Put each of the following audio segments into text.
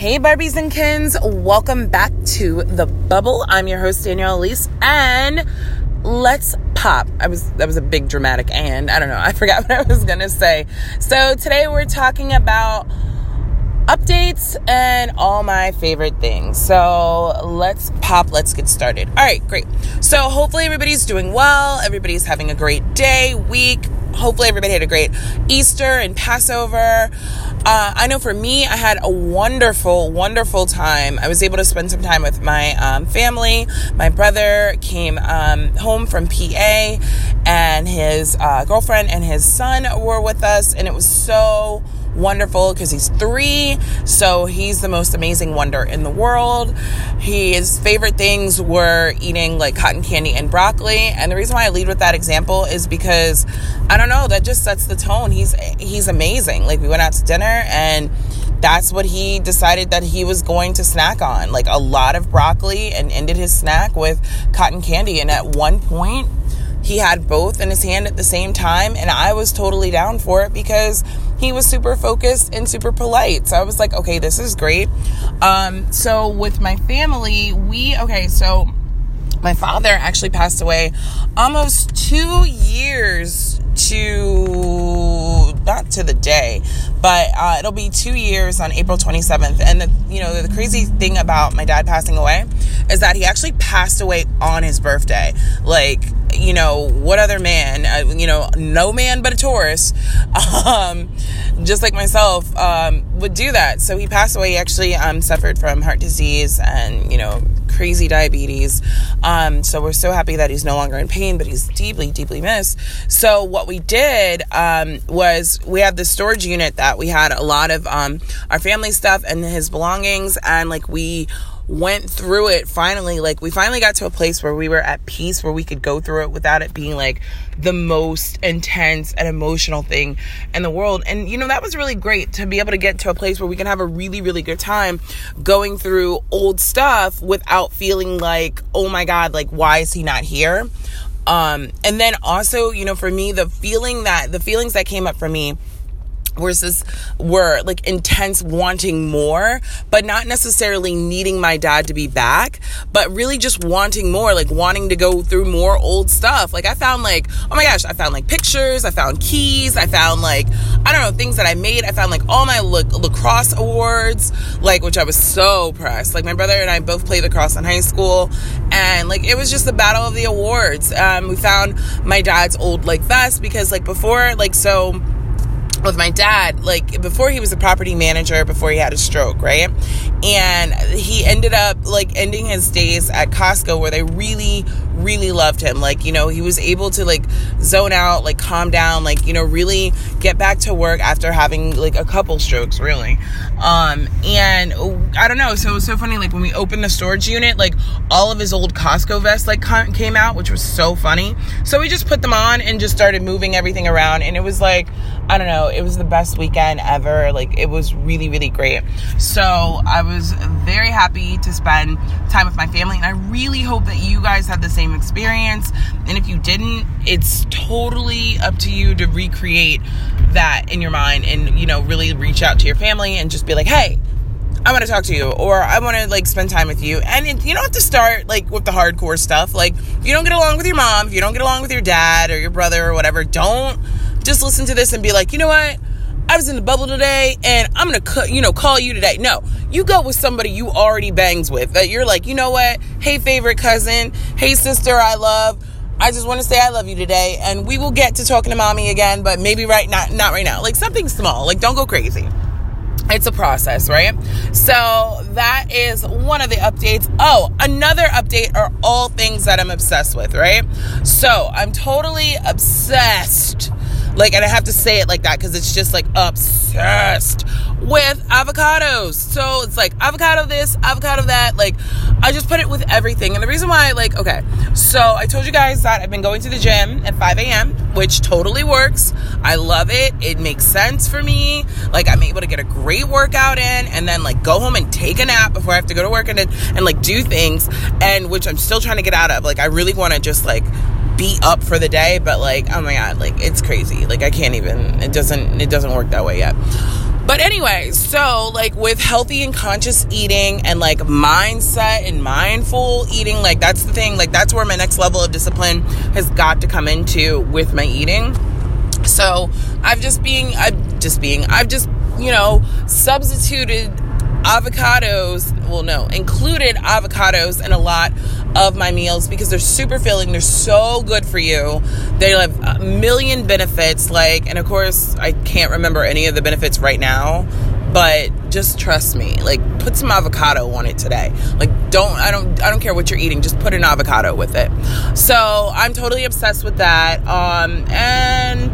Hey, Barbies and Kens, welcome back to The Bubble. I'm your host, Danielle Elise, and let's pop. I was, that was a big dramatic and. I don't know, I forgot what I was gonna say. So, today we're talking about updates and all my favorite things. So let's pop, let's get started. All right, great. So hopefully everybody's doing well, everybody's having a great day, week. Hopefully everybody had a great Easter and Passover. Uh, I know for me, I had a wonderful, wonderful time. I was able to spend some time with my um, family. My brother came um, home from PA, and his uh, girlfriend and his son were with us, and it was so wonderful because he's three. So he's the most amazing wonder in the world. His favorite things were eating like cotton candy and broccoli. And the reason why I lead with that example is because I don't know, that just sets the tone. He's he's amazing. Like we went out to dinner and that's what he decided that he was going to snack on like a lot of broccoli and ended his snack with cotton candy and at one point he had both in his hand at the same time and I was totally down for it because he was super focused and super polite. So I was like, okay, this is great. Um, so with my family, we okay, so my father actually passed away almost two years to not to the day, but uh, it'll be two years on April 27th. And the you know the crazy thing about my dad passing away is that he actually passed away on his birthday. Like you know, what other man, uh, you know, no man but a Taurus, um, just like myself, um, would do that. So he passed away. He actually um, suffered from heart disease and, you know, crazy diabetes. Um, so we're so happy that he's no longer in pain, but he's deeply, deeply missed. So what we did um, was we had the storage unit that we had a lot of um, our family stuff and his belongings, and like we went through it finally like we finally got to a place where we were at peace where we could go through it without it being like the most intense and emotional thing in the world. And you know that was really great to be able to get to a place where we can have a really really good time going through old stuff without feeling like oh my god like why is he not here? Um and then also you know for me the feeling that the feelings that came up for me versus were like intense wanting more but not necessarily needing my dad to be back but really just wanting more like wanting to go through more old stuff. Like i found like oh my gosh i found like pictures i found keys i found like i don't know things that i made. I found like all my lacrosse awards like which i was so pressed like my brother and i both played lacrosse in high school and like it was just the battle of the awards. Um we found my dad's old like vest because like before like so with my dad, like before he was a property manager, before he had a stroke, right? And he ended up like ending his days at Costco where they really, really loved him. Like, you know, he was able to like zone out, like calm down, like, you know, really get back to work after having like a couple strokes, really. Um, and I don't know. So it was so funny. Like when we opened the storage unit, like all of his old Costco vests like came out, which was so funny. So we just put them on and just started moving everything around. And it was like, I don't know, it was the best weekend ever. Like it was really, really great. So I was very happy to spend time with my family, and I really hope that you guys had the same experience. And if you didn't, it's totally up to you to recreate that in your mind and, you know, really reach out to your family and just be like, hey, I want to talk to you or I want to like spend time with you. And you don't have to start like with the hardcore stuff. Like if you don't get along with your mom, if you don't get along with your dad or your brother or whatever, don't just listen to this and be like, you know what? I was in the bubble today and I'm going to, you know, call you today. No, you go with somebody you already bangs with that you're like, you know what? Hey, favorite cousin. Hey, sister, I love. I just want to say I love you today and we will get to talking to mommy again, but maybe right not, not right now. Like something small. Like don't go crazy it's a process, right? So that is one of the updates. Oh, another update are all things that I'm obsessed with, right? So I'm totally obsessed like, and I have to say it like that because it's just like obsessed with avocados. So it's like avocado this, avocado that. Like, I just put it with everything. And the reason why, like, okay, so I told you guys that I've been going to the gym at 5 a.m., which totally works. I love it. It makes sense for me. Like, I'm able to get a great workout in and then, like, go home and take a nap before I have to go to work and, and like, do things. And which I'm still trying to get out of. Like, I really want to just, like, be up for the day, but like, oh my god, like it's crazy. Like I can't even. It doesn't. It doesn't work that way yet. But anyway, so like with healthy and conscious eating and like mindset and mindful eating, like that's the thing, like that's where my next level of discipline has got to come into with my eating. So I've just being, I've just being, I've just, you know, substituted avocados, well, no, included avocados and a lot of my meals because they're super filling. They're so good for you. They have a million benefits. Like, and of course, I can't remember any of the benefits right now, but just trust me. Like, put some avocado on it today. Like, don't, I don't, I don't care what you're eating. Just put an avocado with it. So I'm totally obsessed with that. Um, and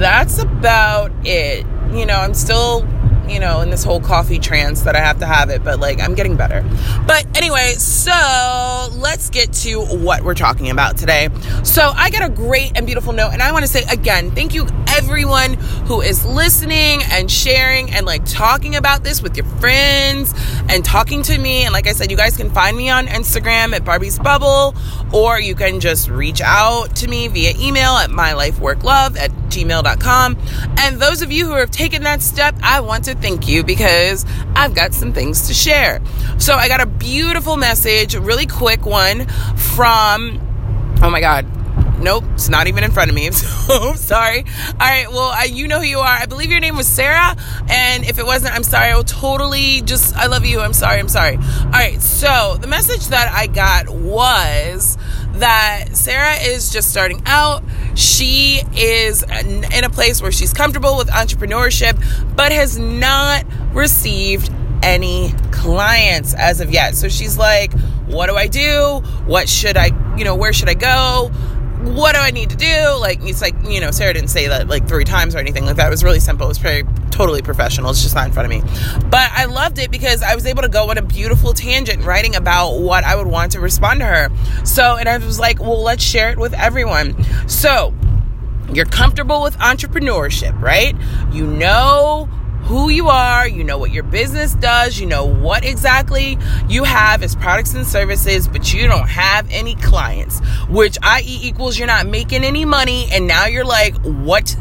that's about it. You know, I'm still you know, in this whole coffee trance that I have to have it, but like I'm getting better. But anyway, so let's get to what we're talking about today. So I got a great and beautiful note, and I want to say again, thank you everyone who is listening and sharing and like talking about this with your friends and talking to me. And like I said, you guys can find me on Instagram at Barbie's Bubble, or you can just reach out to me via email at mylifeworklove at gmail.com. And those of you who have taken that step, I want to thank you because I've got some things to share. So I got a beautiful message, really quick one from, oh my God, Nope, it's not even in front of me. So sorry. All right, well, I, you know who you are. I believe your name was Sarah, and if it wasn't, I'm sorry. I will totally just. I love you. I'm sorry. I'm sorry. All right. So the message that I got was that Sarah is just starting out. She is in a place where she's comfortable with entrepreneurship, but has not received any clients as of yet. So she's like, what do I do? What should I, you know, where should I go? what do I need to do? Like, it's like, you know, Sarah didn't say that like three times or anything like that. Was really simple. It was very totally professional. It's just not in front of me. But I loved it because I was able to go on a beautiful tangent writing about what I would want to respond to her. So, and I was like, well, let's share it with everyone. So, you're comfortable with entrepreneurship, right? You know who you are, you know what your business does, you know what exactly you have as products and services, but you don't have any clients, which i.e. equals you're not making any money, and now you're like, what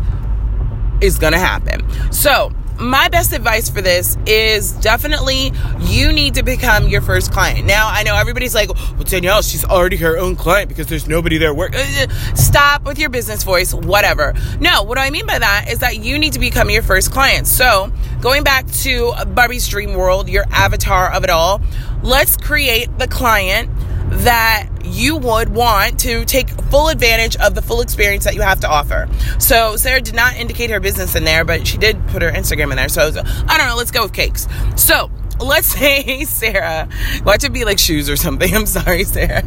is gonna happen? So, my best advice for this is definitely you need to become your first client. Now, I know everybody's like, well, Danielle, she's already her own client because there's nobody there work. Uh, stop with your business voice, whatever. No, what I mean by that is that you need to become your first client. So, going back to Barbie's Dream World, your avatar of it all, let's create the client that you would want to take full advantage of the full experience that you have to offer. So Sarah did not indicate her business in there, but she did put her Instagram in there. So I don't know. Let's go with cakes. So let's say Sarah, watch it be like shoes or something. I'm sorry, Sarah,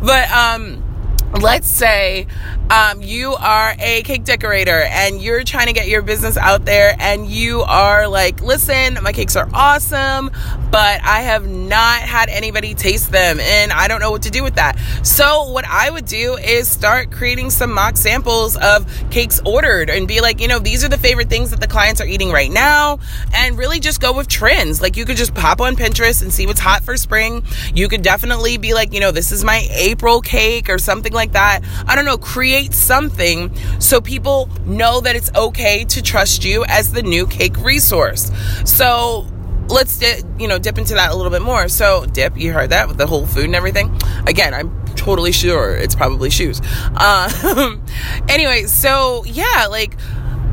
but um let's say um, you are a cake decorator and you're trying to get your business out there and you are like listen my cakes are awesome but i have not had anybody taste them and i don't know what to do with that. So what i would do is start creating some mock samples of cakes ordered and be like you know these are the favorite things that the clients are eating right now and really just go with trends. Like you could just pop on pinterest and see what's hot for spring. You could definitely be like you know this is my april cake or something like that. I don't know, create something so people know that it's okay to trust you as the new cake resource. So let's di- you know dip into that a little bit more. So dip, you heard that with the whole food and everything. Again, I'm totally sure it's probably shoes. Uh, anyway, so yeah, like.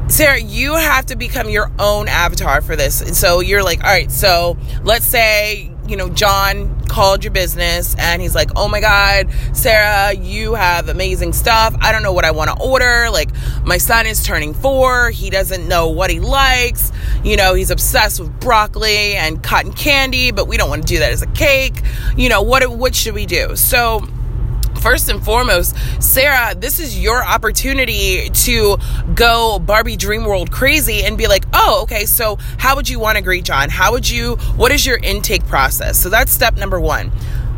Sarah, you have to become your own avatar for this. And so you're like, all right, so let's say you know, John called your business and he's like, oh my God, Sarah, you have amazing stuff. I don't know what I want to order. Like, my son is turning four. He doesn't know what he likes. You know, he's obsessed with broccoli and cotton candy, but we don't want to do that as a cake. You know, what, what should we do? So, first and foremost, Sarah, this is your opportunity to go Barbie Dream World crazy and be like, oh, okay, so how would you want to greet John? How would you, what is your intake process? So that's step number one.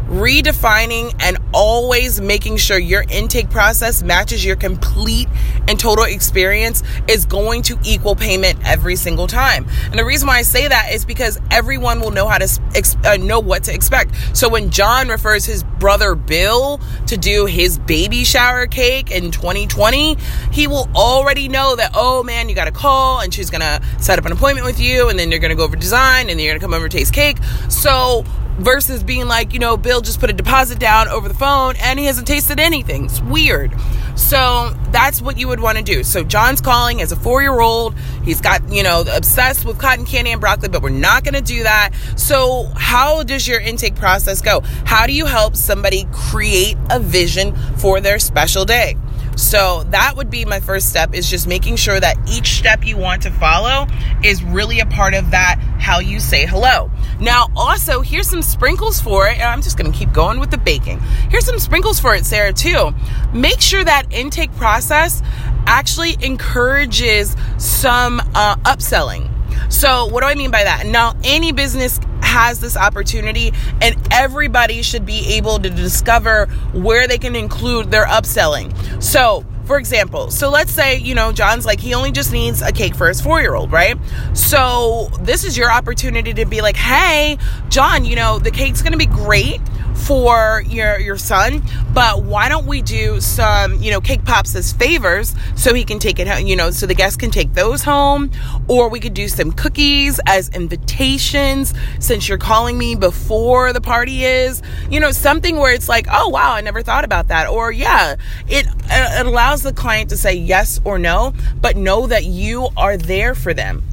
Redefining and always making sure your intake process matches your complete and total experience is going to equal payment every single time. And the reason why I say that is because everyone will know how to ex- uh, know what to expect. So when John refers his brother Bill to do his baby shower cake in 2020, he will already know that, oh man, you got to call and she's going to set up an appointment with you and then you're going to go over design and then you're going to come over taste cake. So versus being like, you know, Bill just put a deposit down over the phone and he hasn't tasted anything. It's weird. So that's what you would want to do. So John's calling as a four year old. He's got, you know, obsessed with cotton candy and broccoli, but we're not going to do that. So, how does your intake process go? How do you help somebody create a vision for their special day? So that would be my first step is just making sure that each step you want to follow is really a part of that how you say hello. Now, also, here's some sprinkles for it. And I'm just going to keep going with the baking. Here's some sprinkles for it, Sarah, too. Make sure that intake process actually encourages some uh, upselling. So, what do I mean by that? Now, any business has this opportunity, and everybody should be able to discover where they can include their upselling. So, for example, so let's say, you know, John's like, he only just needs a cake for his four year old, right? So, this is your opportunity to be like, hey, John, you know, the cake's gonna be great for your your son, but why don't we do some, you know, cake pops as favors so he can take it home, you know, so the guests can take those home, or we could do some cookies as invitations since you're calling me before the party is, you know, something where it's like, oh wow, I never thought about that, or yeah, it it allows the client to say yes or no, but know that you are there for them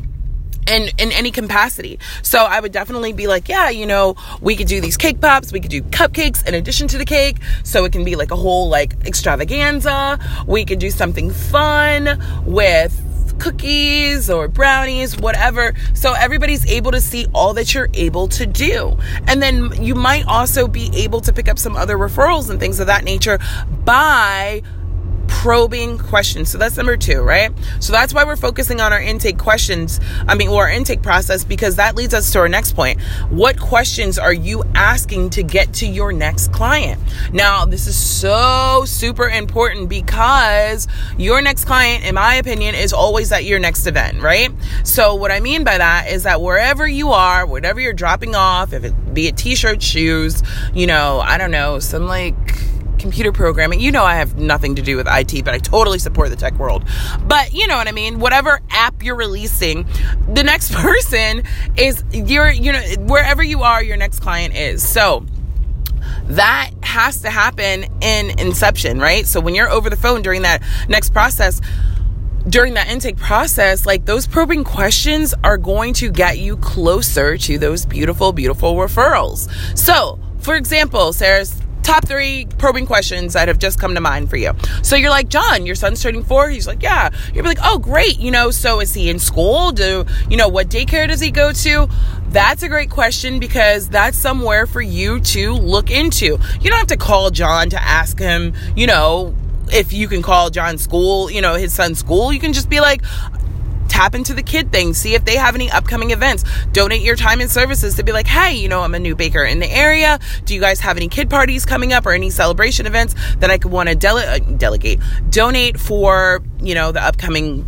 in in any capacity. So I would definitely be like, yeah, you know, we could do these cake pops, we could do cupcakes in addition to the cake, so it can be like a whole like extravaganza. We could do something fun with cookies or brownies, whatever. So everybody's able to see all that you're able to do. And then you might also be able to pick up some other referrals and things of that nature by probing questions. So that's number two, right? So that's why we're focusing on our intake questions. I mean, or our intake process, because that leads us to our next point. What questions are you asking to get to your next client? Now, this is so super important because your next client, in my opinion, is always at your next event, right? So what I mean by that is that wherever you are, whatever you're dropping off, if it be it t-shirt, shoes, you know, I don't know, some like computer programming. You know, I have nothing to do with IT, but I totally support the tech world. But you know what I mean? Whatever app you're releasing, the next person is your, you know, wherever you are, your next client is. So, that has to happen in inception, right? So when you're over the phone during that next process, during that intake process, like those probing questions are going to get you closer to those beautiful, beautiful referrals. So, for example, Sarah's top three probing questions that have just come to mind for you. So you're like, John, your son's turning four. He's like, yeah. You're like, oh, great. You know, so is he in school? Do, you know, what daycare does he go to? That's a great question because that's somewhere for you to look into. You don't have to call John to ask him, you know, if you can call John's school, you know, his son's school. You can just be like, tap into the kid thing, see if they have any upcoming events. Donate your time and services to be like, hey, you know, I'm a new baker in the area. Do you guys have any kid parties coming up or any celebration events that I could want to dele- uh, delegate, donate for, you know, the upcoming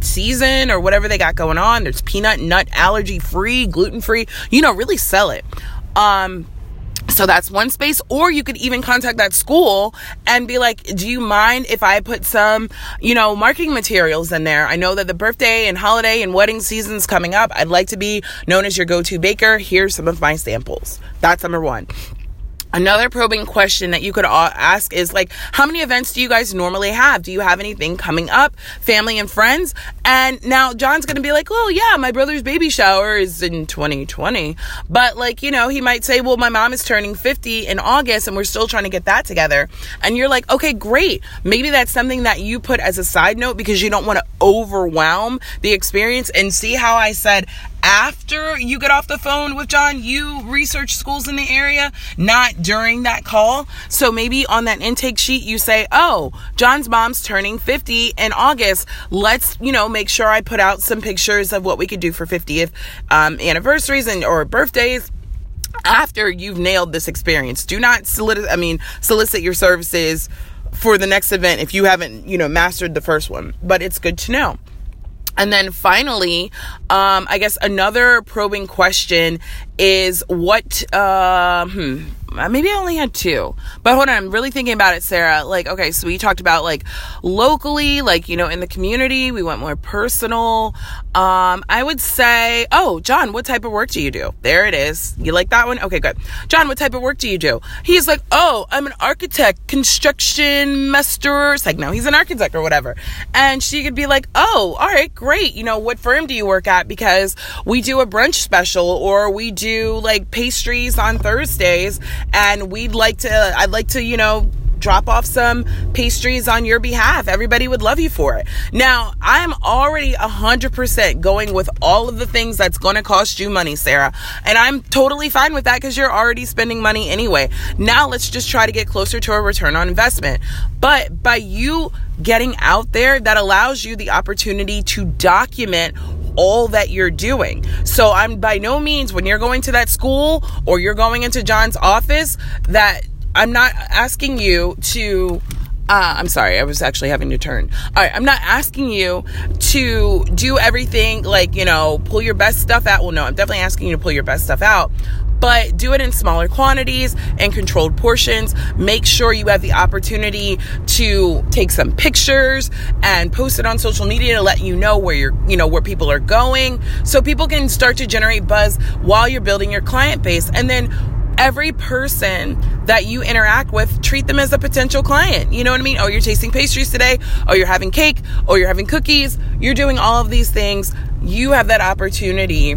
season or whatever they got going on. There's peanut, nut, allergy free, gluten free, you know, really sell it. Um, so that's one space. Or you could even contact that school and be like, do you mind if I put some, you know, marketing materials in there? I know that the birthday and holiday and wedding season's coming up. I'd like to be known as your go-to baker. Here's some of my samples. That's number one. Another probing question that you could ask is like, how many events do you guys normally have? Do you have anything coming up, family and friends? And now John's to be like, oh yeah, my brother's baby shower is in 2020. But like, you know, he might say, well, my mom is turning 50 in August and we're still trying to get that together. And you're like, okay, great. Maybe that's something that you put as a side note because you don't want to overwhelm the experience and see how I said after you get off the phone with John, you research schools in the area, not during that call. So maybe on that intake sheet, you say, Oh, John's mom's turning 50 in August. Let's, you know, make sure I put out some pictures of what we could do for 50th um, anniversaries and or birthdays after you've nailed this experience. Do not solicit I mean solicit your services for the next event if you haven't, you know, mastered the first one. But it's good to know. And then finally, um, I guess another probing question is what, uh, hmm, maybe I only had two. But hold on, I'm really thinking about it, Sarah. Like, okay, so we talked about like locally, like, you know, in the community, we went more personal. Um, I would say, oh, John, what type of work do you do? There it is. You like that one? Okay, good. John, what type of work do you do? He's like, oh, I'm an architect, construction master. It's like, no, he's an architect or whatever. And she could be like, oh, all right, great. You know, what firm do you work at? Because we do a brunch special or we do like pastries on Thursdays and we'd like to I'd like to, you know, drop off some pastries on your behalf. Everybody would love you for it. Now, I'm already 100% going with all of the things that's going to cost you money, Sarah. And I'm totally fine with that because you're already spending money anyway. Now, let's just try to get closer to a return on investment. But by you getting out there, that allows you the opportunity to document all that you're doing. So I'm by no means when you're going to that school or you're going into John's office that I'm not asking you to uh, I'm sorry, I was actually having to turn. All right, I'm not asking you to do everything like, you know, pull your best stuff out. Well, no, I'm definitely asking you to pull your best stuff out, but do it in smaller quantities and controlled portions. Make sure you have the opportunity to take some pictures and post it on social media to let you know where you're, you know, where people are going so people can start to generate buzz while you're building your client base. And then every person that you interact with, treat them as a potential client. You know what I mean? Oh, you're tasting pastries today. Oh, you're having cake. Oh, you're having cookies. You're doing all of these things. You have that opportunity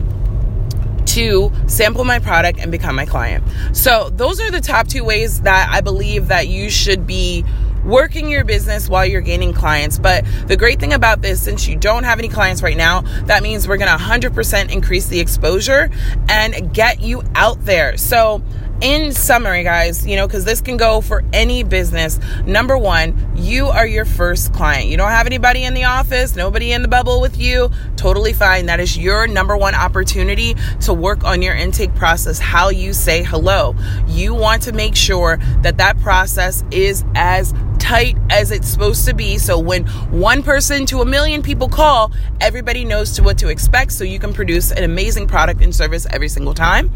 to sample my product and become my client. So, those are the top two ways that I believe that you should be working your business while you're gaining clients. But the great thing about this, since you don't have any clients right now, that means we're going to 100% increase the exposure and get you out there. So, in summary, guys, you know, because this can go for any business. Number one, you are your first client. You don't have anybody in the office, nobody in the bubble with you. Totally fine. That is your number one opportunity to work on your intake process, how you say hello. You want to make sure that that process is as tight as it's supposed to be. So when one person to a million people call, everybody knows to what to expect. So you can produce an amazing product and service every single time.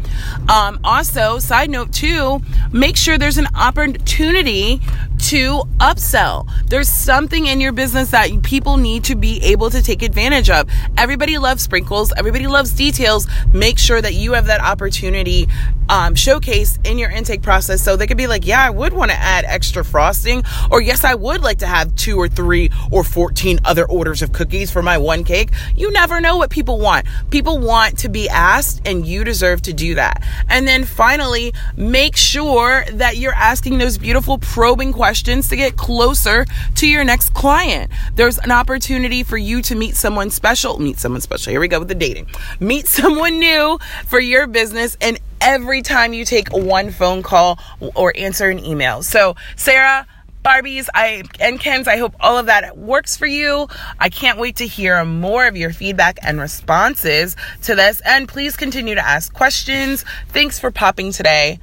Um, also, side note too, make sure there's an opportunity to upsell. There's something in your business that people need to be able to take advantage of. Everybody loves sprinkles. Everybody loves details. Make sure that you have that opportunity um, showcase in your intake process so they could be like, yeah, I would want to add extra frosting, or yes, I would like to have two or three or 14 other orders of cookies for my one cake. You never know what people want. People want to be asked, and you deserve to do that. And then finally, make sure that you're asking those beautiful probing questions to get closer to your next client. There's an opportunity for you to meet someone special, meet someone special. Here we go with the dating. Meet someone new for your business and every time you take one phone call or answer an email. So, Sarah, Barbies, I and Kens, I hope all of that works for you. I can't wait to hear more of your feedback and responses to this. And please continue to ask questions. Thanks for popping today.